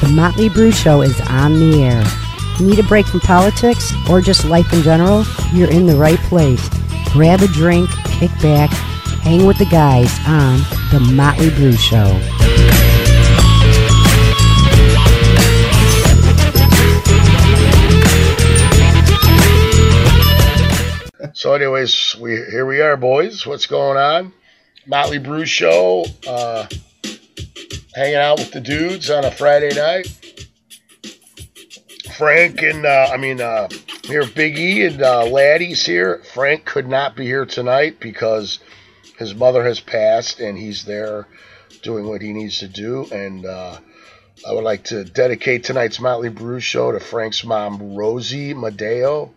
The Motley Brew Show is on the air. Need a break from politics or just life in general? You're in the right place. Grab a drink, kick back, hang with the guys on The Motley Brew Show. So, anyways, we here we are, boys. What's going on? Motley Brew Show. Uh, hanging out with the dudes on a Friday night. Frank and uh, I mean uh, here Big E and uh, Laddie's here. Frank could not be here tonight because his mother has passed and he's there doing what he needs to do. And uh, I would like to dedicate tonight's Motley Brew show to Frank's mom, Rosie Madeo.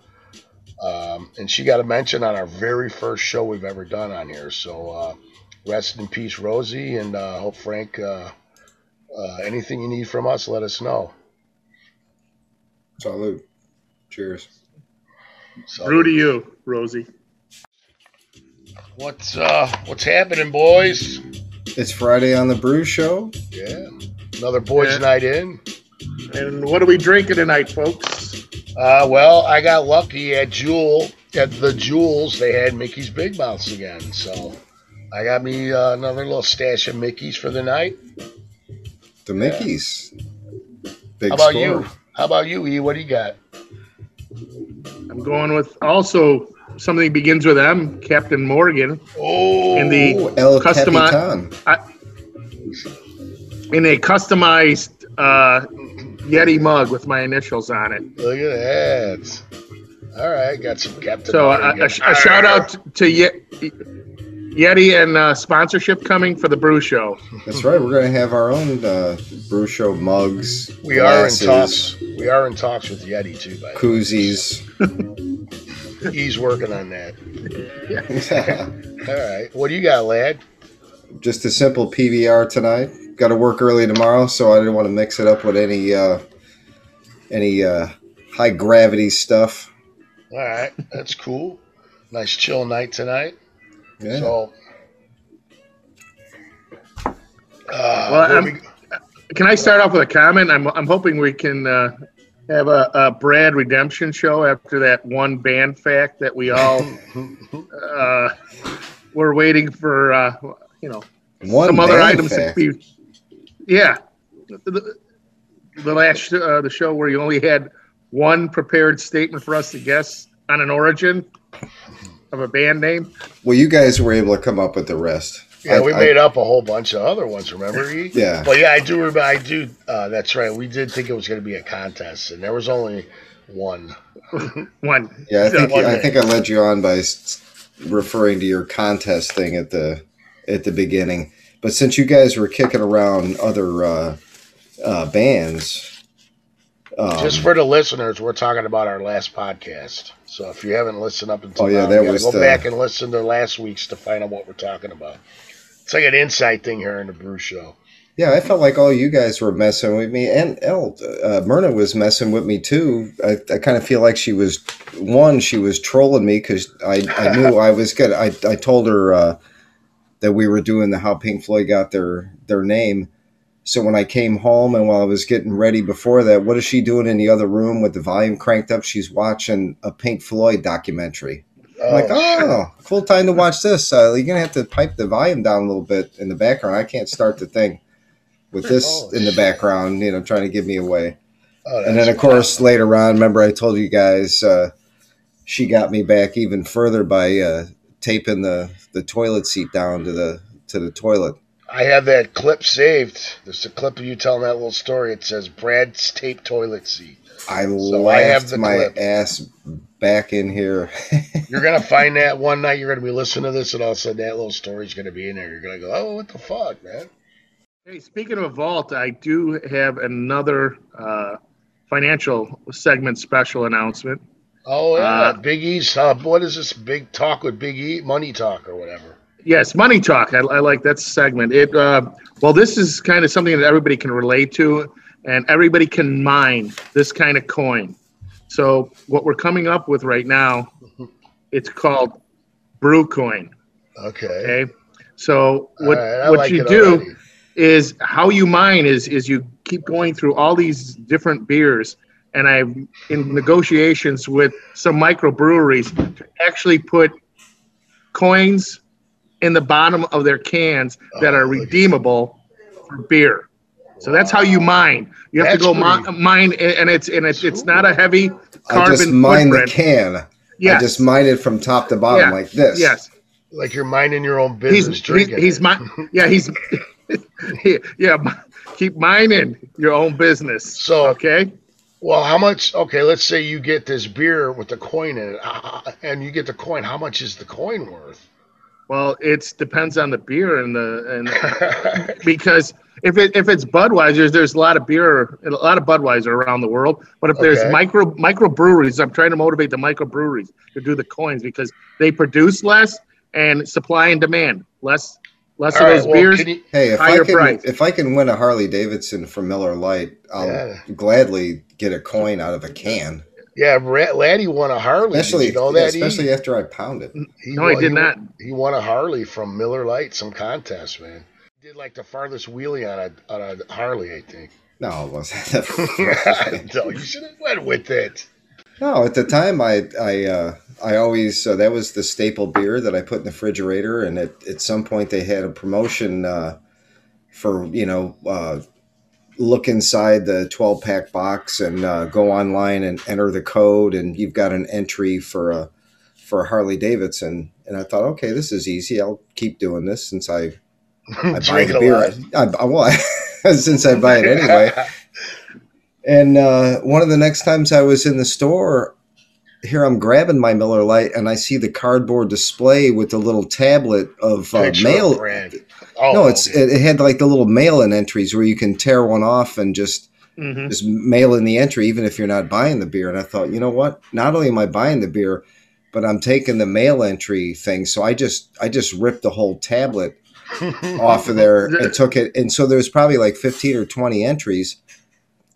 Um, and she got a mention on our very first show we've ever done on here. So uh, rest in peace, Rosie, and uh, hope Frank. Uh, anything you need from us, let us know. Salute. Cheers. So, Brew to you, Rosie. what's uh, what's happening, boys? It's Friday on the Brew Show. Yeah, another boys' Yeah. night in. And what are we drinking tonight, folks? Uh, well, I got lucky at Jewel at the Jewels. They had Mickey's Big Mouths again, so I got me uh, another little stash of Mickey's for the night. The Mickey's. Big How about score. you? How about you, E? What do you got? I'm going with also something begins with M, Captain Morgan, Oh, In the- Ooh, El Customi- Capitan. in a customized uh, Yeti mug with my initials on it. look at that. All right, got some Captain. So a, Morgan. a, a shout out to Ye- Yeti and uh, sponsorship coming for the Brew Show. That's right. We're going to have our own uh, Brew Show mugs. We are in talks. We are in talks with Yeti too. By the way. Koozies. He's working on that. Yeah. All right. What do you got, lad? Just a simple PBR tonight. Got to work early tomorrow, so I didn't want to mix it up with any uh, any uh, high gravity stuff. All right, that's cool. Nice chill night tonight. Yeah. So, uh, Well, I'm- we- Can I start off with a comment? I'm, I'm hoping we can uh, have a, a Brad redemption show after that one band fact that we all uh, were waiting for. Uh, you know, One some other items fact. to be. Yeah, the, the last uh, the show where you only had one prepared statement for us to guess on an origin of a band name. Well, you guys were able to come up with the rest. yeah, I- we I- made up a whole bunch of other ones. Remember? Yeah. But yeah, I do remember. I do. Uh, that's right. We did think it was going to be a contest, and there was only one. One. Yeah, I think One I think I led you on by referring to your contest thing at the at the beginning. But since you guys were kicking around other uh, uh, bands, um, Just for the listeners, we're talking about our last podcast. So if you haven't listened up until Oh, yeah, now, that was go the- back and listen to last week's to find out what we're talking about. It's like an insight thing here in the Brew Show. yeah, I felt like all you guys were messing with me, and El uh, Myrna was messing with me too. I, I kind of feel like she was one, she was trolling me because I, I knew I was good. I I told her uh, that we were doing the how Pink Floyd got their their name. So when I came home and while I was getting ready before that, what is she doing in the other room with the volume cranked up? She's watching a Pink Floyd documentary. I'm like, oh, cool time to watch this. Uh, you're gonna have to pipe the volume down a little bit in the background. I can't start the thing with this Oh, in the background, you know, trying to give me away. Oh, And then, of course, later on, remember I told you guys uh, she got me back even further by uh, taping the, the toilet seat down to the to the toilet. I have that clip saved. There's a clip of you telling that little story. It says Brad's tape toilet seat. I So I have the my clip. ass back in here. You're gonna find that one night. You're gonna be listening to this, and all of a sudden that little story's gonna be in there. You're gonna go, "Oh, what the fuck, man!" Hey, speaking of a vault, I do have another uh, financial segment special announcement. Oh yeah, Uh, Big E's. Uh, what is this big talk with Big E? Money talk or whatever. Yes, money talk. I, I like that segment. It uh, well, this is kind of something that everybody can relate to, and everybody can mine this kind of coin. So what we're coming up with right now, it's called Brew Coin. Okay. Okay, so what right, what like you do already. is how you mine is is you keep going through all these different beers, and I'm in negotiations with some microbreweries to actually put coins in the bottom of their cans that are Oh, look at- redeemable for beer. So that's how you mine. You have That's to go mi- mine, and it's and it's it's not a heavy I just mine the can. Yes. I just mine it from top to bottom Yeah. like this. Yes. Like you're mining your own business he's, drinking. he's it. my yeah he's yeah keep mining your own business. So- okay. Well, how much? Okay, let's say you get this beer with the coin in it, ah, and you get the coin. How much is the coin worth? Well, it depends on the beer and the and because if it if it's Budweiser, there's a lot of beer, a lot of Budweiser around the world. But if there's Okay. micro micro breweries, I'm trying to motivate the micro breweries to do the coins because they produce less and supply and demand less less All of right, those well, beers. can you- Hey, if I can price. if I can win a Harley Davidson from Miller Lite, I'll Yeah. gladly get a coin out of a can. Yeah, Ra- Laddie won a Harley. Especially, did you know yeah, that? Especially after I pounded. it. he, No, he did won- not. He won a Harley from Miller Lite, some contest, man. He did like the farthest wheelie on a on a Harley, I think. No, it wasn't. no, you should have went with it. no, at the time I I uh, I always uh, that was the staple beer that I put in the refrigerator, and at at some point they had a promotion uh, for you know. Uh, look inside the 12 pack box and uh, go online and enter the code and you've got an entry for a for a Harley Davidson and I thought okay this is easy I'll keep doing this since I I buy the beer. I, I, well, since I buy it anyway. And uh, one of the next times I was in the store, here I'm grabbing my Miller Lite, and I see the cardboard display with the little tablet of uh, mail. of. Oh, no, it's okay. it, it had like the little mail-in entries where you can tear one off and just Mhm. just mail in the entry, even if you're not buying the beer. And I thought, you know what? Not only am I buying the beer, but I'm taking the mail entry thing. So I just I just ripped the whole tablet off of there and took it. And so there's probably like 15 or 20 entries.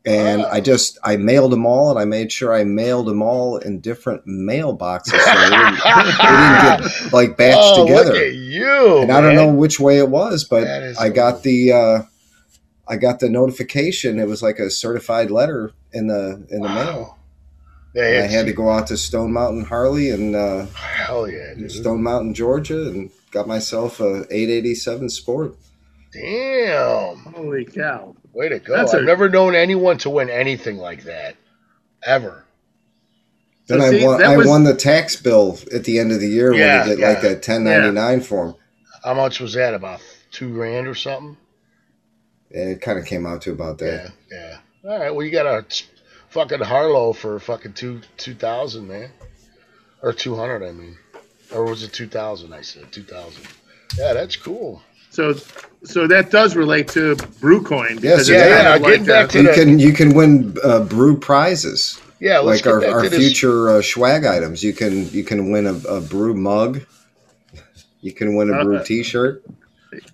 And Oh. I just I mailed them all, and I made sure I mailed them all in different mailboxes, so they didn't, they didn't get like batched oh, together. Look at you. and I don't know which way it was, but I got the uh, I got the notification. It was like a certified letter in the in the Wow. mail. Yeah, And I had to go out to Stone Mountain Harley and uh, Hell yeah, dude. Stone Mountain, Georgia, and got myself a 887 Sport. Damn. Holy cow! Way to go. That's I've a- never known anyone to win anything like that. Ever. Then So I see, won. I was- won the tax bill at the end of the year Yeah, when they did yeah. like that 1099 form. How much was that? About two grand or something? And it kind of came out to about that. Yeah, yeah. All right. Well, you got a fucking Harley for fucking two two thousand, man, or two hundred. I mean, or was it two thousand? I said two thousand. Yeah, that's cool. So so that does relate to BrewCoin. Yes, because yeah, yeah, kind of getting back to You the- can you can win uh, brew prizes. Yeah, let's like get our, back our to this. future uh, swag items. You can you can win a, a brew mug. You can win a brew Uh, T-shirt.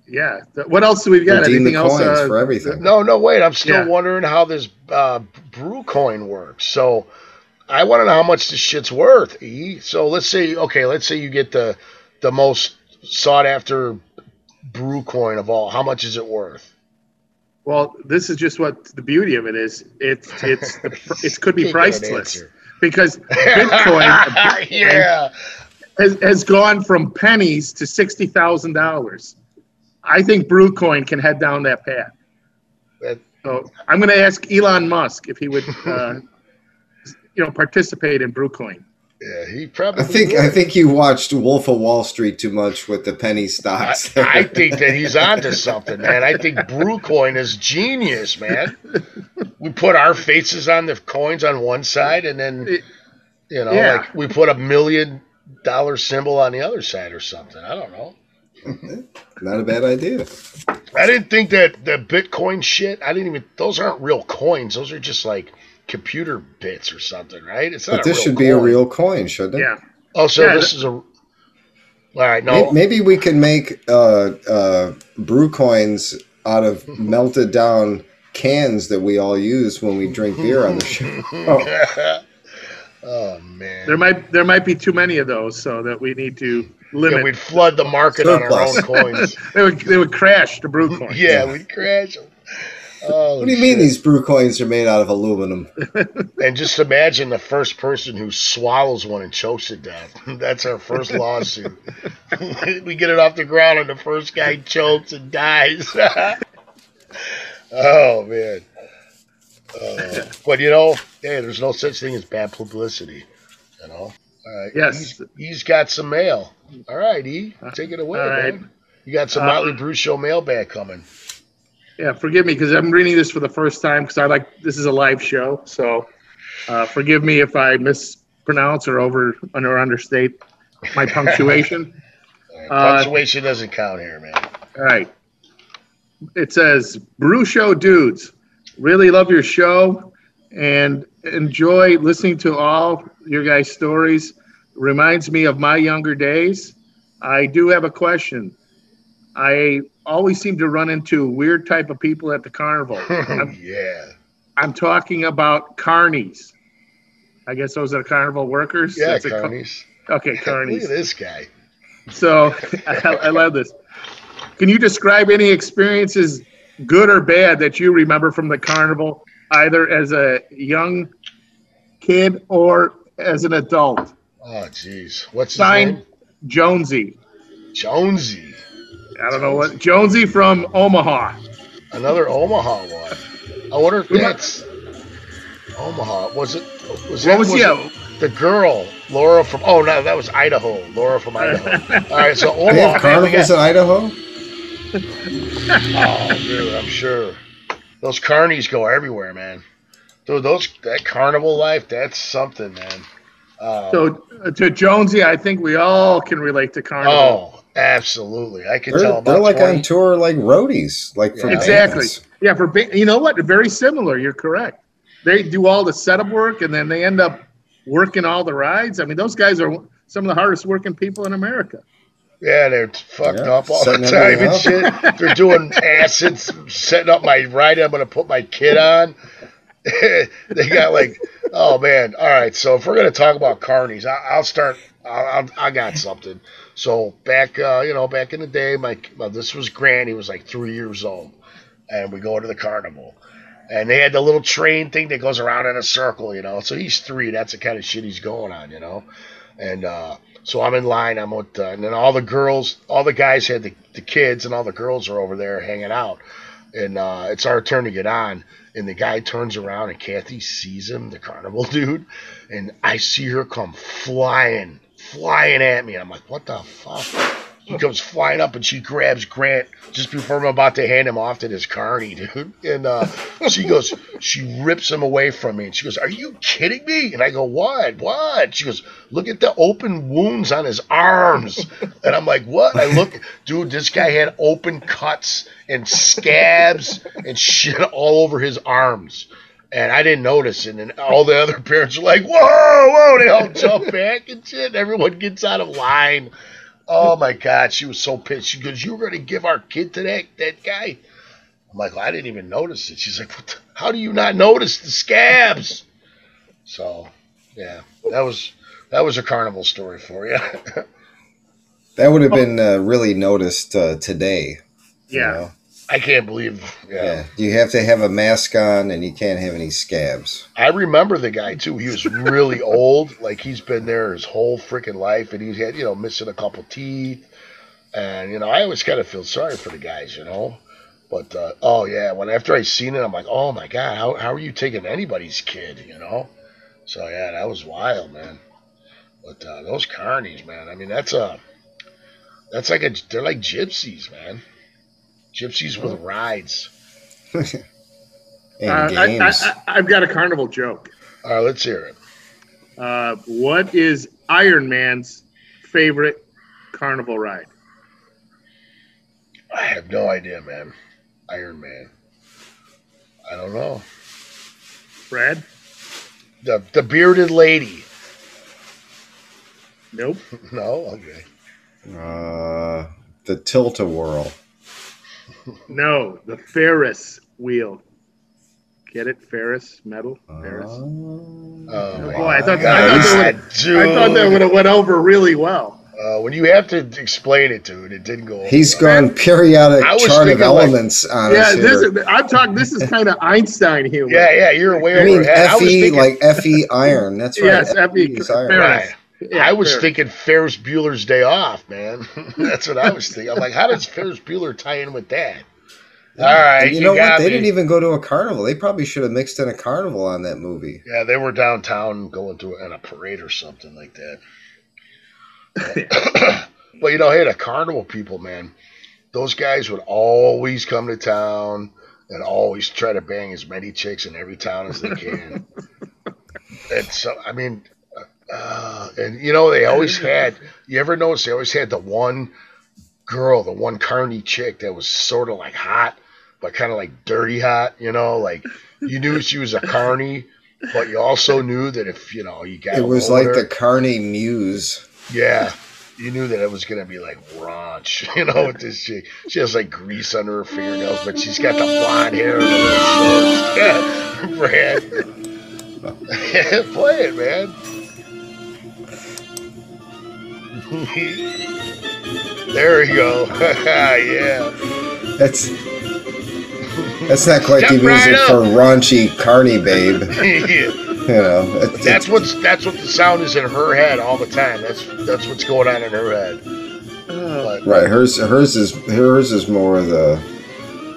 yeah. What else do we got? Redeem Anything the else? coins uh, for everything. No, no, wait. I'm still Yeah. wondering how this uh, brew coin works. So I want to know how much this shit's worth. E. So let's say, okay, let's say you get the the most sought after brew coin of all. How much is it worth? Well, this is just what the beauty of it is. It's it's it could be an priceless because Bitcoin yeah. has, has gone from pennies to sixty thousand dollars. I think BrewCoin can head down that path. That- So I'm going to ask Elon Musk if he would, uh, you know, participate in BrewCoin. Yeah, he probably. I think would. I think you watched Wolf of Wall Street too much with the penny stocks. I think that he's onto something, man. I think Brewcoin is genius, man. We put our faces on the coins on one side, and then you know, Yeah. like we put a million dollar symbol on the other side or something. I don't know. Not a bad idea. I didn't think that the Bitcoin shit. I didn't even. Those aren't real coins. Those are just like computer bits or something, right? It's not. But a this real should be a real coin, shouldn't it? Yeah. Oh, so Yeah, this is a. All right, no. May- Maybe we can make uh, uh, brew coins out of melted down cans that we all use when we drink beer on the show. Oh, oh man. There might there might be too many of those, so that we need to yeah, limit. we'd flood the market on our own coins. they would they would crash the BrewCoin. Yeah, we'd crash them. Oh, What do you mean these brew coins are made out of aluminum? And just imagine the first person who swallows one and chokes to death. That's our first lawsuit. we get it off the ground, and the first guy chokes and dies. oh man. Uh, but you know, hey, there's no such thing as bad publicity. You know. All right. Yes. He's, he's got some mail. All right, E, take it away, All right. man. You got some Uh, Motley Brew Show mailbag coming. Yeah, forgive me because I'm reading this for the first time because I like this is a live show. So uh, forgive me if I mispronounce or over or understate my punctuation. Right, Uh, Punctuation doesn't count here, man. All right. It says, Brew Show dudes, really love your show and enjoy listening to all your guys' stories. Reminds me of my younger days. I do have a question. I always seem to run into weird type of people at the carnival. Oh, I'm, yeah. I'm talking about carnies. I guess those are carnival workers. Yeah, That's carnies. okay, Look at this guy. So I, I love this. Can you describe any experiences, good or bad, that you remember from the carnival, either as a young kid or as an adult? Oh, jeez. What's name? Jonesy. Jonesy. I don't know what Jonesy from Omaha. Another Omaha one. I wonder if that's Omaha. Was it? Was What that was was yeah? it the girl Laura from? Oh no, that was Idaho. Laura from Idaho. All right, so They Omaha. have man, carnivals in Idaho? oh, dude, I'm sure those carnies go everywhere, man. Dude, those that carnival life, that's something, man. Um, So uh, to Jonesy, I think we all can relate to carnival. oh, absolutely. I can tell. They're, I'm they're like 20 on tour like roadies, like for Yeah. exactly. bands. Yeah, for ba- you know what? Very similar. You're correct. They do all the setup work, and then they end up working all the rides. I mean, those guys are some of the hardest working people in America. Yeah, they're fucked Yeah, up all the time and shit. They're doing acids, setting up my ride. I'm gonna put my kid on. they got like, oh man. All right, so if we're gonna talk about carnies, I, I'll start. I'll, I'll, I got something. So back, uh, you know, back in the day, my well, this was Grant. He was like three years old, and we go to the carnival. And they had the little train thing that goes around in a circle, you know. So he's three. That's the kind of shit he's going on, you know. And uh, so I'm in line. I'm with, uh, and then all the girls, all the guys had the, the kids, and all the girls are over there hanging out. And uh, it's our turn to get on. And the guy turns around, and Kathy sees him, the carnival dude, and I see her come flying, flying at me. I'm like, what the fuck? He comes flying up, and she grabs Grant just before I'm about to hand him off to this carny, dude. And uh, she goes, she rips him away from me, and she goes, "Are you kidding me?" And I go, "What? What?" She goes, "Look at the open wounds on his arms." And I'm like, "What?" I look, dude. This guy had open cuts and scabs and shit all over his arms. And I didn't notice, and then all the other parents are like, "Whoa, whoa!" They all jump back and shit. Everyone gets out of line. Oh my god, she was so pissed. She goes, "You were going to give our kid to that that guy?" I'm like, well, "I didn't even notice it." She's like, what the, "How do you not notice the scabs?" So, yeah, that was that was a carnival story for you. That would have been uh, really noticed uh, today. you Yeah. know? I can't believe. Yeah. Yeah. You have to have a mask on and you can't have any scabs. I remember the guy too. He was really old. Like he's been there his whole freaking life, and he had you know missing a couple teeth, and you know I always kind of feel sorry for the guys, you know. But uh, oh yeah, when after I seen it, I'm like, oh my god, how how are you taking anybody's kid, you know? So yeah, that was wild, man. But uh, those carnies, man. I mean, that's a that's like a they're like gypsies, man. Gypsies with rides. And Uh, I, I, games. I, I've got a carnival joke. All right, let's hear it. Uh, what is Iron Man's favorite carnival ride? I have no idea, man. Iron Man. I don't know. Brad? The the bearded lady. Nope. No, okay. uh, the tilt-a-whirl. No, the Ferris wheel. Get it? Ferris metal. Ferris. Oh, Oh, boy, I thought- God, I thought that dude. I thought that would have went over really well. Uh, when you have to explain it to it, it didn't go. over He's well. gone periodic chart of thinking, like- elements on Yeah, us this here. is, I'm talking. This is kind of Einstein humor. Yeah, yeah, you're way I over mean, ahead. I was Fe thinking, like Fe iron. That's right. Yes, Fe is iron. Ferris. Right. Yeah, I was fair. thinking Ferris Bueller's Day Off, man. That's what I was thinking. I'm like, how does Ferris Bueller tie in with that? All right, And you know what? got They me. didn't even go to a carnival. They probably should have mixed in a carnival on that movie. Yeah, they were downtown going to in a parade or something like that. but you know, hey, the carnival people, man, those guys would always come to town and always try to bang as many chicks in every town as they can. and so, I mean, uh, and you know, they always had. You ever notice they always had the one girl, the one carny chick that was sort of like hot, but kind of like dirty hot. You know, like you knew she was a carny, but you also knew that if you know you got It was older- like the Carney Muse. yeah. You knew that it was gonna be like raunch, you know, with this chick. She has like grease under her fingernails, but she's got the blonde hair and the shorts. Brad. Play it, man. there we go. yeah. That's that's not quite the Jump right music up. for raunchy Carney babe. You know, It- it- that's what's that's what the sound is in her head all the time. That's that's what's going on in her head. Oh, But right. Hers hers is hers is more the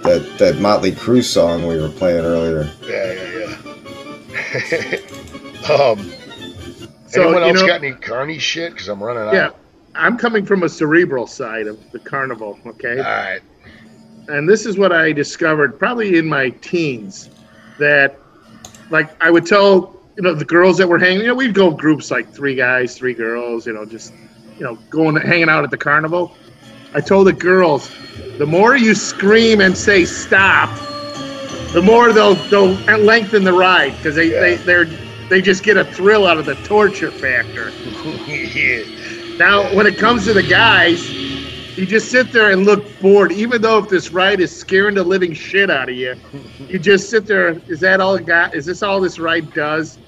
that that Motley Crue song we were playing earlier. yeah, yeah, yeah. um, So, anyone you else know- got any carny shit? Because I'm running out. I'm coming from a cerebral side of the carnival. Okay. All right. and this is what I discovered probably in my teens that like I would tell you know the girls that were hanging you know we'd go groups like three guys three girls you know just you know going hanging out at the carnival I told the girls the more you scream and say stop the more they'll they'll lengthen the ride because they, Yeah. they they're they just get a thrill out of the torture factor yeah. now, when it comes to the guys, you just sit there and look bored, even though if this ride is scaring the living shit out of you. You just sit there. Is that all it got? Is this all this ride does?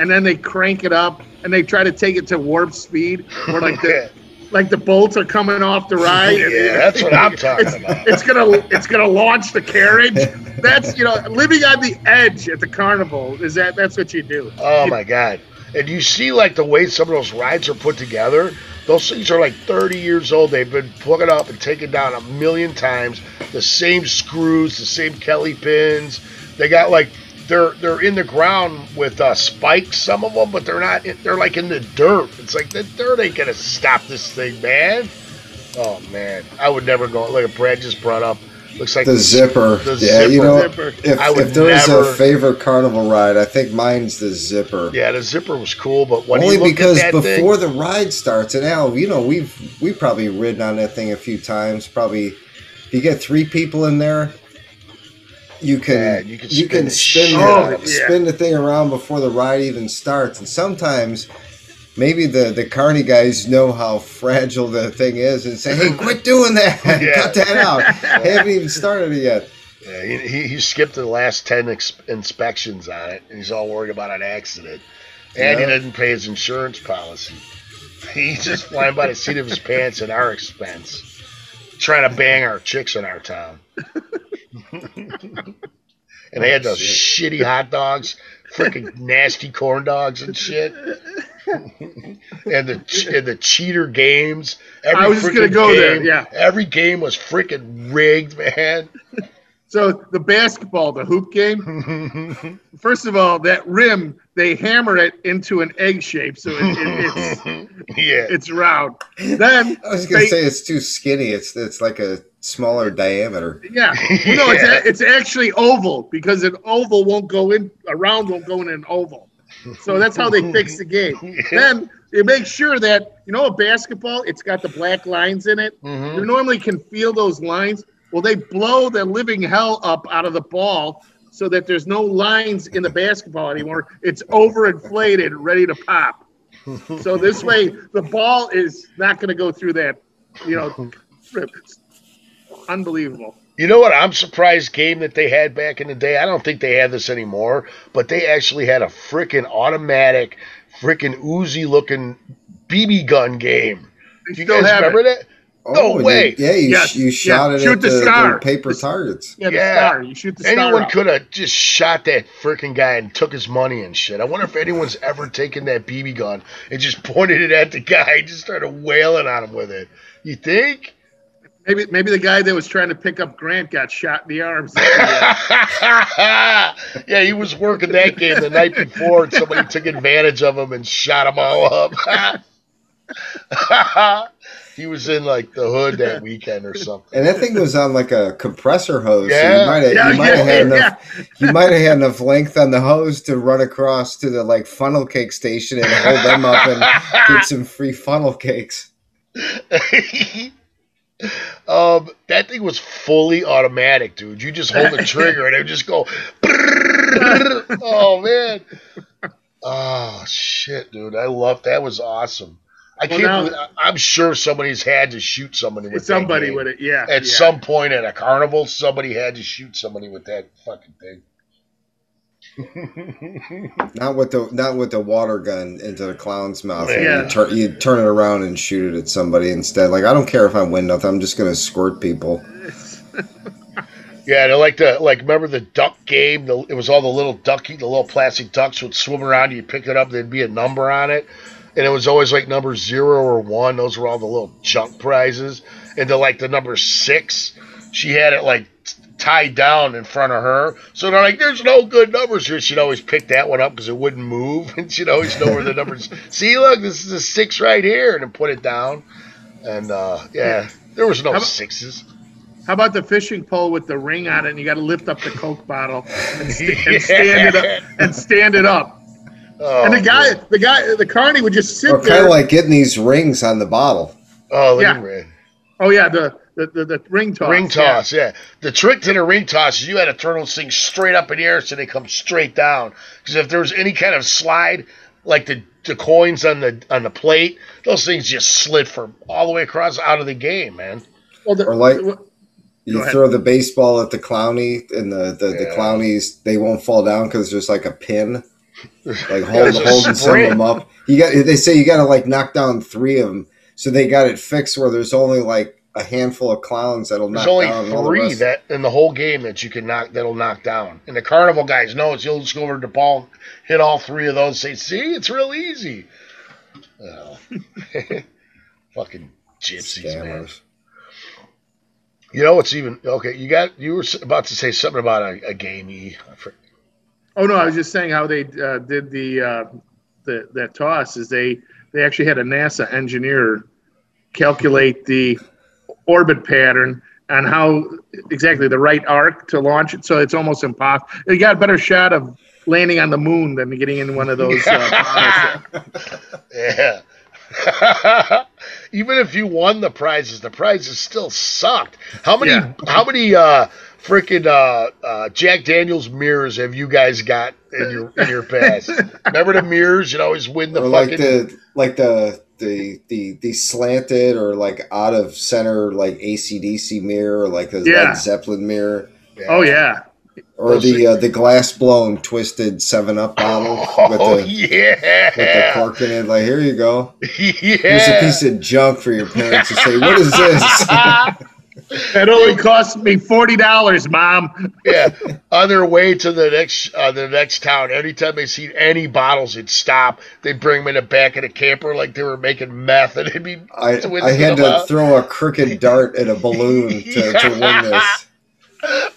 And then they crank it up and they try to take it to warp speed, where like the like the bolts are coming off the ride. Yeah, that's what I'm talking it's, about. It's gonna it's gonna launch the carriage. That's you know living on the edge at the carnival. Is that that's what you do? Oh You- my god! And you see like the way some of those rides are put together. Those things are like 30 years old. They've been put up and taken down a million times. The same screws, the same Kelly pins. They got like they're they're in the ground with uh, spikes. Some of them, but they're not. They're like in the dirt. It's like the dirt ain't gonna stop this thing, man. Oh man, I would never go. Like Brad just brought up. Looks like The zipper. The yeah, you know, Zipper. if, I would if there never- a favorite carnival ride, I think mine's the zipper. Yeah, the zipper was cool, but when Only because before thing, the ride starts, and Al, you know, we've we probably ridden on that thing a few times. Probably, if you get three people in there, you can Yeah, you can you spin can the spin the, spin the thing around before the ride even starts. And sometimes, maybe the the carny guys know how fragile the thing is and say, "Hey, quit doing that! Yeah. Cut that out! I haven't even started it yet." Yeah, he, he, he skipped the last 10 ex- inspections on it, and he's all worried about an accident. And he didn't pay his insurance policy. He's just flying by the seat of his pants at our expense, trying to bang our chicks in our town. and they had those shitty hot dogs, freaking nasty corn dogs and shit. And the and the cheater games. Every I was just gonna freaking go there, game- yeah. Every game was freaking rigged, man. So the basketball, the hoop game. First of all, that rim they hammer it into an egg shape, so it, it, it's yeah. it's round. Then I was gonna they- say it's too skinny. It's it's like a smaller diameter. yeah, Well, no, it's a, it's actually oval because an oval won't go in, a round won't go in an oval. So that's how they fix the game. Then you make sure that you know a basketball, it's got the black lines in it. Mhm. You normally can feel those lines. Well, they blow the living hell up out of the ball so that there's no lines in the basketball anymore. It's overinflated, ready to pop. So this way, the ball is not going to go through that, you know. It's unbelievable. You know what? I'm surprised game that they had back in the day. I don't think they have this anymore, but they actually had a freaking automatic, freaking Uzi looking BB gun game. Do you still guys have remember that? No oh, you- way. yeah, you, Yes, you shot yeah, it shoot at the the, star. the paper targets. Yeah, the Yeah. star. You shoot the. Anyone could have just shot that freaking guy and took his money and shit. I wonder if anyone's ever taken that BB gun and just pointed it at the guy and just started wailing on him with it. You think? Maybe maybe the guy that was trying to pick up Grant got shot in the arms. yeah, he was working that game the night before and somebody took advantage of him and shot him all up. he was in like the hood that weekend or something. And that thing was on like a compressor hose. So Yeah. you might have Yeah, yeah, had yeah. enough you might have had enough length on the hose to run across to the like funnel cake station and hold them up and get some free funnel cakes. Um, that thing was fully automatic, dude. You just hold the trigger and it would just go. oh man. Oh shit, dude! I love that. Was awesome. I Well, can't. believe, I'm sure somebody's had to shoot somebody with that Somebody with it. Yeah. At yeah. some point at a carnival, somebody had to shoot somebody with that fucking thing. Not with the not with the water gun into the clown's mouth. Yeah. You, turn, you turn it around and shoot it at somebody instead. Like I don't care if I win nothing. I'm just gonna squirt people. Yeah, they're like the like remember the duck game? The, it was all the little ducky, the little plastic ducks would swim around. You pick it up, there'd be a number on it, and it was always like number zero or one. Those were all the little junk prizes. And to like the number six, she had it like t- tied down in front of her. So they're like, "There's no good numbers here." She'd always pick that one up because it wouldn't move, and she'd always know where the numbers. See, look, this is a six right here, and then put it down. And uh, yeah, there was no How about- sixes. How about the fishing pole with the ring on it, and you got to lift up the Coke bottle and, st- and stand it up and stand it up. Oh, and the guy, man. the guy, the carney would just sit Or kind there. of like getting these rings on the bottle. Oh, Yeah. yeah. oh yeah, the the, the, the ring toss. ring yeah. toss, yeah. The trick to the ring toss is you had to turn those things straight up in the air so they come straight down. Because if there was any kind of slide, like the, the coins on the on the plate, those things just slid from all the way across out of the game, man. Well, the, Or like- Go You ahead. throw the baseball at the clowny, and the the, the clownies they won't fall down because there's like a pin, like Yeah, hold, there's a holding some of them up. You got they say you got to like knock down three of them, so they got it fixed where there's only like a handful of clowns that'll There's knock only down all the three rest. that in the whole game that you can knock that'll knock down. And the carnival guys know it's you'll just go over to Paul, hit all three of those, say, see, it's real easy. Oh. Fucking gypsies, man. You know what's even okay? You got you were about to say something about a, a gamey. Oh no, I was just saying how they uh, did the uh, the that toss is they they actually had a NASA engineer calculate the orbit pattern and how exactly the right arc to launch it. So it's almost impossible. You got a better shot of landing on the moon than getting in one of those. Uh. Yeah. Even if you won the prizes, the prizes still sucked. How many? Yeah. How many? uh Freaking uh, uh, Jack Daniels mirrors have you guys got in your in your past? Remember the mirrors? You'd always win the or fucking. like the like the the the the slanted or like out of center like ACDC mirror or like the Yeah. Led Zeppelin mirror oh yeah, or Those the uh, the glass blown twisted Seven Up bottle with Oh the with the cork in it. Like here you go. yeah. Here's a piece of junk for your parents to say, "What is this?" that only cost me forty dollars, mom. yeah, on their way to the next uh, the next town, anytime they see any bottles, it'd stop. They'd bring them in the back of the camper like they were making meth, and it'd be. I, twisting I had to out. throw a crooked dart at a balloon to, to win this.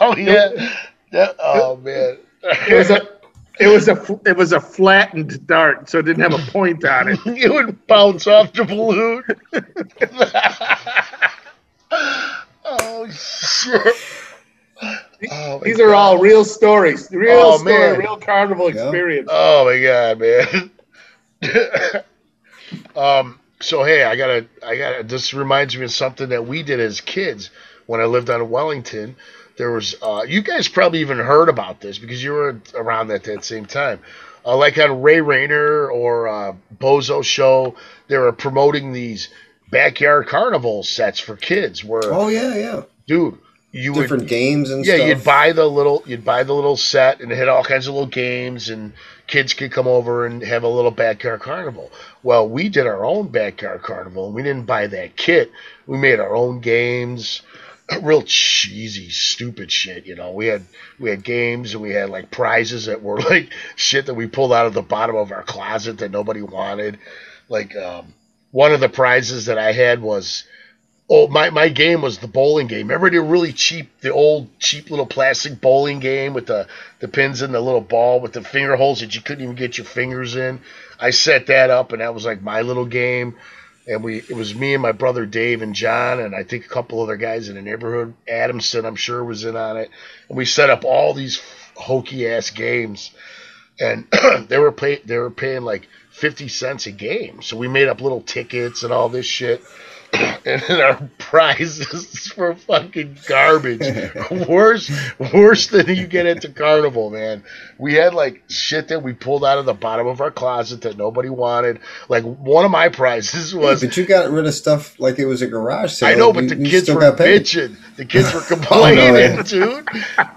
oh yeah. That- oh man. It was a it was a fl- it was a flattened dart, so it didn't have a point on it. it would bounce off the balloon. oh shit. Oh, These are all real stories, real Oh, story, man. real carnival Yeah. experience. Oh my god, man. um. So hey, I gotta, I gotta. This reminds me of something that we did as kids when I lived on Wellington. There was, uh, you guys probably even heard about this because you were around at that same time. Uh, like on Ray Rayner or uh, Bozo Show, they were promoting these backyard carnival sets for kids. Where Oh yeah, yeah. dude, you different would, games and yeah, stuff. you'd buy the little you'd buy the little set and it had all kinds of little games and kids could come over and have a little backyard carnival. Well, we did our own backyard carnival and we didn't buy that kit. We made our own games. Real cheesy, stupid shit, you know. We had we had games and we had like prizes that were like shit that we pulled out of the bottom of our closet that nobody wanted. Like um, one of the prizes that I had was Oh, my, my game was the bowling game. Remember the really cheap, the old cheap little plastic bowling game with the, the pins and the little ball with the finger holes that you couldn't even get your fingers in? I set that up, and that was like my little game. And we it was me and my brother Dave and John, and I think a couple other guys in the neighborhood. Adamson, I'm sure, was in on it. And we set up all these hokey ass games, and they were pay, they were paying like fifty cents a game. So we made up little tickets and all this shit and then our prizes for fucking garbage. worse, worse than you get at the carnival, man. We had like shit that we pulled out of the bottom of our closet that nobody wanted. Like one of my prizes was. but you got rid of stuff like it was a garage sale. I know, but You- the you kids were bitching. The kids were complaining, oh, yeah. dude.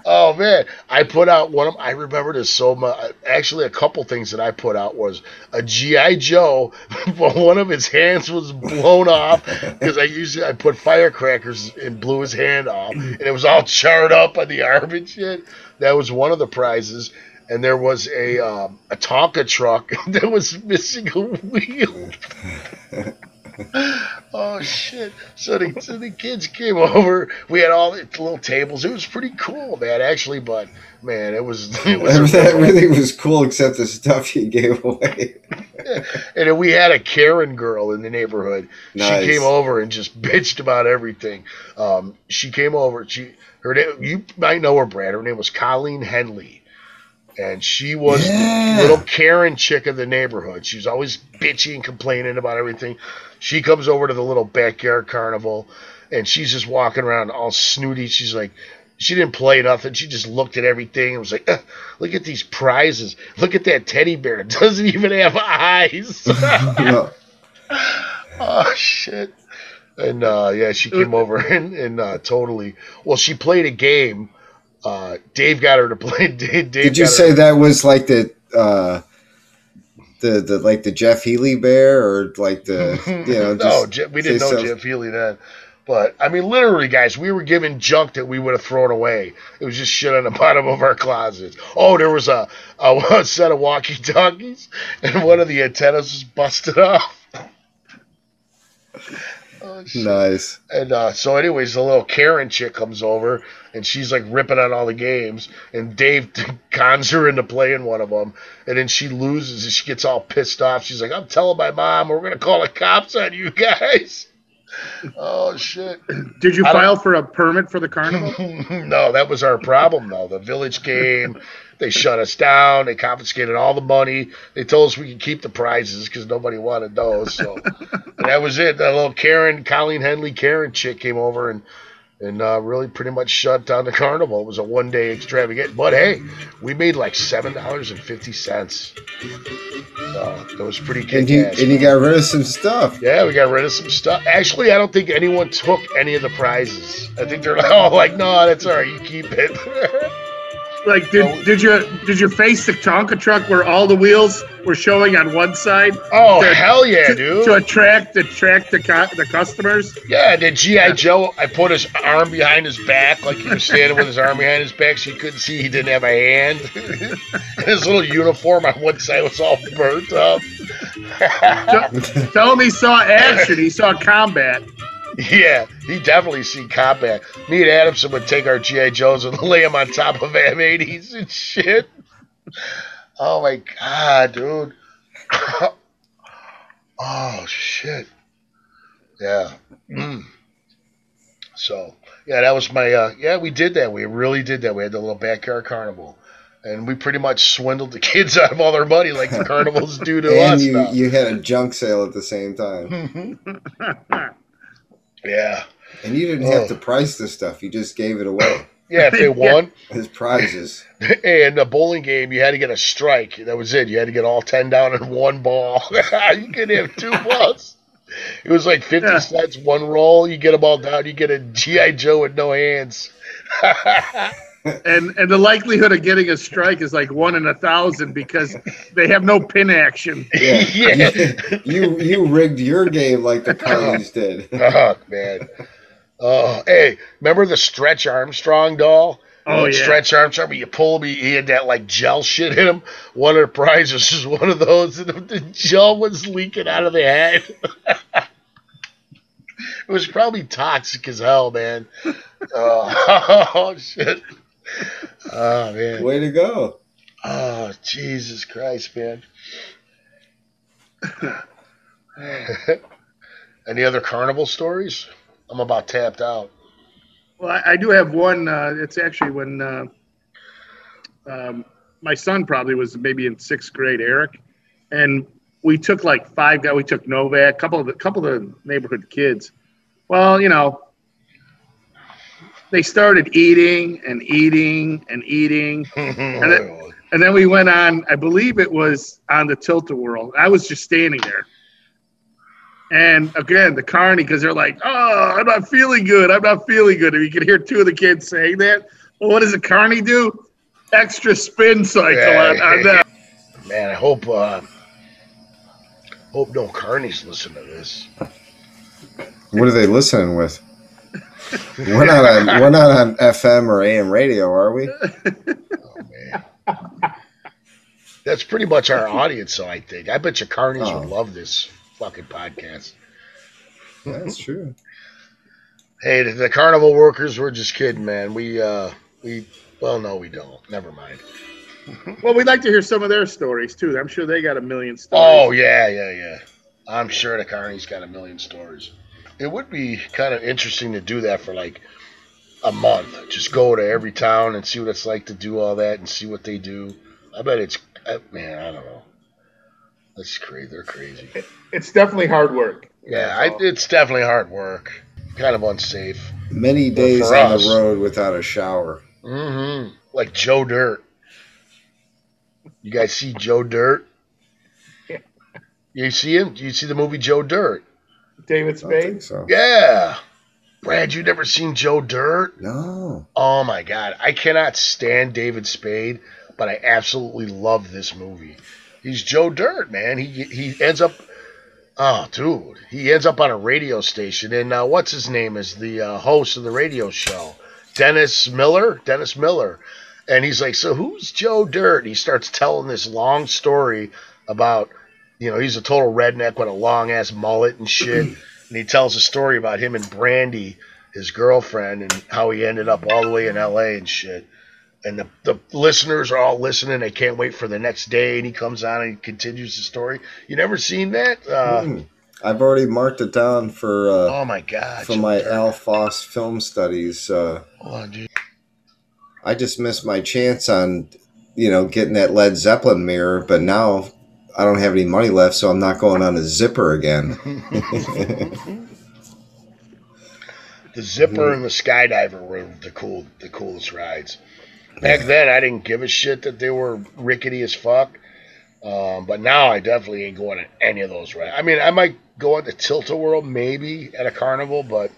Oh man, I put out one of. I remember this so much. Actually, a couple things that I put out was a GI Joe, but one of his hands was blown off because I usually I put firecrackers and blew his hand off, and it was all charred up on the arm and shit. That was one of the prizes. And there was a um, a Tonka truck that was missing a wheel. Oh shit! So the, so the kids came over. We had all the little tables. It was pretty cool, man. Actually, but man, it was it was. that really was cool, except the stuff you gave away. and we had a Karen girl in the neighborhood. Nice. She came over and just bitched about everything. Um, she came over. She her name you might know her, Brad. Her name was Colleen Henley. And she was Yeah. the little Karen chick of the neighborhood. She was always bitchy and complaining about everything. She comes over to the little backyard carnival and she's just walking around all snooty. She's like, she didn't play nothing. She just looked at everything and was like, "Ugh, look at these prizes. Look at that teddy bear. It doesn't even have eyes. Oh, shit. And uh, yeah, she came over and, and uh, totally. Well, she played a game. Uh, Dave got her to play. Dave, Dave Did you say that was like the uh, the the like the Jeff Healey bear or like the you know no, just Je- we didn't know so- Jeff Healey then. But I mean, literally, guys, we were given junk that we would have thrown away. It was just shit on the bottom of our closets. Oh, there was a, a set of walkie talkies, and one of the antennas was busted off. Oh. Nice. And uh, so, anyways, the little Karen chick comes over, and she's like ripping on all the games, and Dave cons her into playing one of them, and then she loses, and she gets all pissed off. She's like, "I'm telling my mom, we're gonna call the cops on you guys." oh shit! Did you I don't- file for a permit for the carnival? no, that was our problem though. The village came, they shut us down, they confiscated all the money. They told us we could keep the prizes because nobody wanted those. So that was it. That little Karen, Colleen Henley, Karen chick came over and and uh, really pretty much shut down the carnival. It was a one day extravagant, but hey, we made like seven dollars and fifty cents. So it was pretty And you and you got rid of some stuff. Yeah, we got rid of some stuff. Actually, I don't think anyone took any of the prizes. I think they're all like, no, that's all right. You keep it. Like, did, did you did you face the Tonka truck where all the wheels were showing on one side oh, To- hell yeah, to, dude. to attract attract the co- the customers? yeah, the G.I. Joe, I put his arm behind his back, like he was standing with his arm behind his back so you couldn't see he didn't have a hand. his little uniform on one side was all burnt up. Tell him he saw action. He saw combat. Yeah, he definitely seen combat. Me and Adamson would take our GI Joes and lay them on top of M80s and shit. Oh my god, dude. oh shit. Yeah. Mm. So yeah, that was my. uh Yeah, we did that. We really did that. We had the little backyard carnival. And we pretty much swindled the kids out of all their money like the carnivals do to and us. you now. you had a junk sale at the same time. Yeah. And you didn't Oh. have to price the stuff. You just gave it away Yeah, if they Yeah. won. as prizes. And a bowling game, you had to get a strike. That was it. You had to get all ten down in one ball. you couldn't have two balls. It was like fifty Yeah. cents one roll. You get them all down. You get a GI Joe with no hands. And and the likelihood of getting a strike is like one in a thousand because they have no pin action. Yeah. yeah. You you rigged your game like the Carlies did. oh man. Oh, hey, remember the Stretch Armstrong doll? Oh, yeah. Stretch Armstrong, but you pull me, he he had that like gel shit in him. One of the prizes is one of those, and the, the gel was leaking out of the head. it was probably toxic as hell, man. Oh, oh shit. Oh man. Way to go. Oh Jesus Christ, man. Any other carnival stories? I'm about tapped out. Well, I, I do have one. Uh, it's actually when uh, um, my son probably was maybe in sixth grade, Eric, and we took like five guys. We took Novak, couple of the couple of the neighborhood kids. Well, you know, they started eating and eating and eating, it- and then we went on. I believe it was on the Tilt-A-Whirl. I was just standing there. And again, the carny, because they're like, "Oh, I'm not feeling good. I'm not feeling good." And you can hear two of the kids saying that. Well, what does a carny do? Extra spin cycle on, on that. Man, I hope uh, hope no carnies listen to this. What are they listening with? We're not on we're not on FM or AM radio, are we? Oh man. That's pretty much our audience, so I think. I bet you carnies Oh. would love this fucking podcast. That's true. Hey, the, the carnival workers, we're just kidding, man. We uh we well no we don't. Never mind. Well, we'd like to hear some of their stories too. I'm sure they got a million stories. Oh yeah, yeah, yeah. I'm sure the Carney's got a million stories. It would be kind of interesting to do that for like a month. Just go to every town and see what it's like to do all that and see what they do. I bet it's I, man. I don't know. That's crazy. They're crazy. It's definitely hard work. Yeah, I, it's definitely hard work. Kind of unsafe. Many days on us. the road without a shower. hmm Like Joe Dirt. You guys see Joe Dirt? You see him? Do you see the movie Joe Dirt? David I don't think Spade. so. Yeah. Brad, you never seen Joe Dirt? No. Oh my god. I cannot stand David Spade, but I absolutely love this movie. He's Joe Dirt, man. He he ends up Oh, dude. He ends up on a radio station and uh, what's his name is the uh, host of the radio show? Dennis Miller? Dennis Miller. And he's like, "So who's Joe Dirt?" And he starts telling this long story about you know, he's a total redneck with a long ass mullet and shit. and he tells a story about him and Brandy, his girlfriend, and how he ended up all the way in LA and shit. And the, the listeners are all listening. They can't wait for the next day. And he comes on and he continues the story. You never seen that? Uh, Mm. I've already marked it down for uh, oh my God. for my Al Foss film studies. Uh, Hold on, dude. I just missed my chance on, you know, getting that Led Zeppelin mirror, but now I don't have any money left, so I'm not going on a zipper again. The zipper and the skydiver were the cool, the coolest rides. Back then, I didn't give a shit that they were rickety as fuck. Um, but now I definitely ain't going on any of those rides. I mean, I might go on the Tilt-A-Whirl maybe at a carnival, but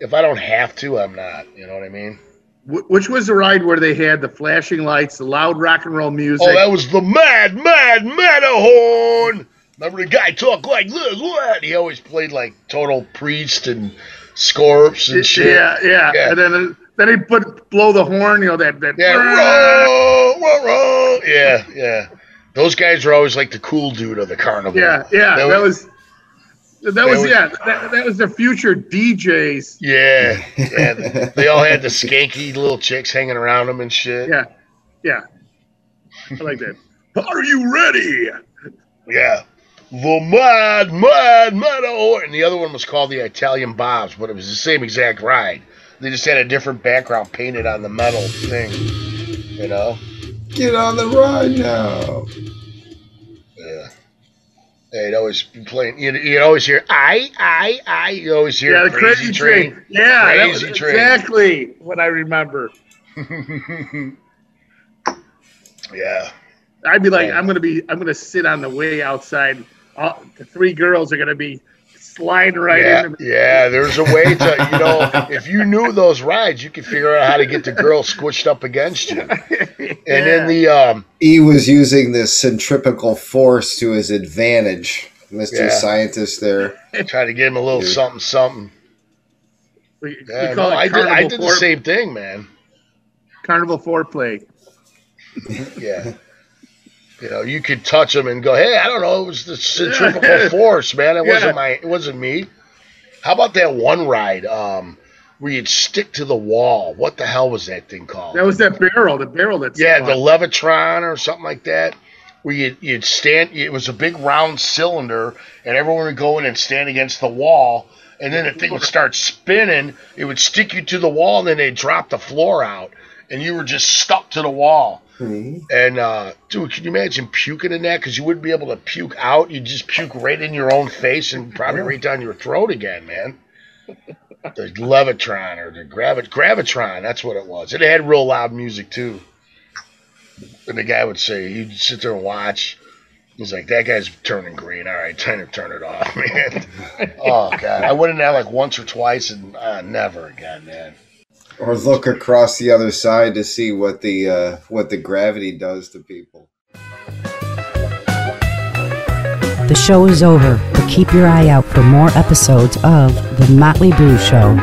if I don't have to, I'm not. You know what I mean? Wh- Which was the ride where they had the flashing lights, the loud rock and roll music. Oh, that was the Mad Mad Matterhorn. Remember the guy talk like this? What? He always played like total priest and scorps and shit. Yeah, yeah, Yeah. And then then he put blow the horn. You know that that. Yeah, row, row. yeah, yeah. Those guys were always like the cool dude of the carnival. Yeah, yeah. That That was. That was was- yeah. That, that was the future DJs. yeah, yeah. They, they all had the skanky little chicks hanging around them and shit. Yeah, yeah. I like that. Are you ready? Yeah. The Mad Mad Matterhorn. And the other one was called the Italian Bobs, but it was the same exact ride. They just had a different background painted on the metal thing. You know? Get on the ride now. Yeah. They'd always be playing. You'd, you'd always hear I, I, I. You always hear Yeah, the crazy, train. Yeah, that was Crazy Train. exactly what I remember. yeah. I'd be like, Yeah. I'm gonna be, I'm gonna sit on the way outside. All, the three girls are gonna be slide right yeah, into. yeah, there's a way to, you know, if you knew those rides, you could figure out how to get the girl squished up against you. And in the, um, He was using this centripetal force to his advantage. Mr. Yeah. Scientist there. try to give him a little Dude. something, something. we, we Yeah, call no, I did, I did the same thing, man. carnival foreplay. Yeah. You know, you could touch them and go, "Hey, I don't know, it was the centrifugal force, man. It Yeah. wasn't my, it wasn't me." How about that one ride um, where you'd stick to the wall? What the hell was that thing called? That was that barrel, the barrel that's yeah, the Levitron or something like that. Where you'd, you'd stand, it was a big round cylinder, and everyone would go in and stand against the wall, and then the thing would start spinning. It would stick you to the wall, and then they'd drop the floor out, and you were just stuck to the wall. And uh, dude, can you imagine puking in that? Because you wouldn't be able to puke out. You'd just puke right in your own face and probably right down your throat again, man. The Levitron or the Gravit Gravitron, that's what it was. It had real loud music too. And the guy would say, he'd sit there and watch. He's like, that guy's turning green. All right, time to turn it off, man. oh god, I went in there like once or twice, and uh, never again, man. Or look across the other side to see what the uh, what the gravity does to people. The show is over, but keep your eye out for more episodes of The Motley Brew Show.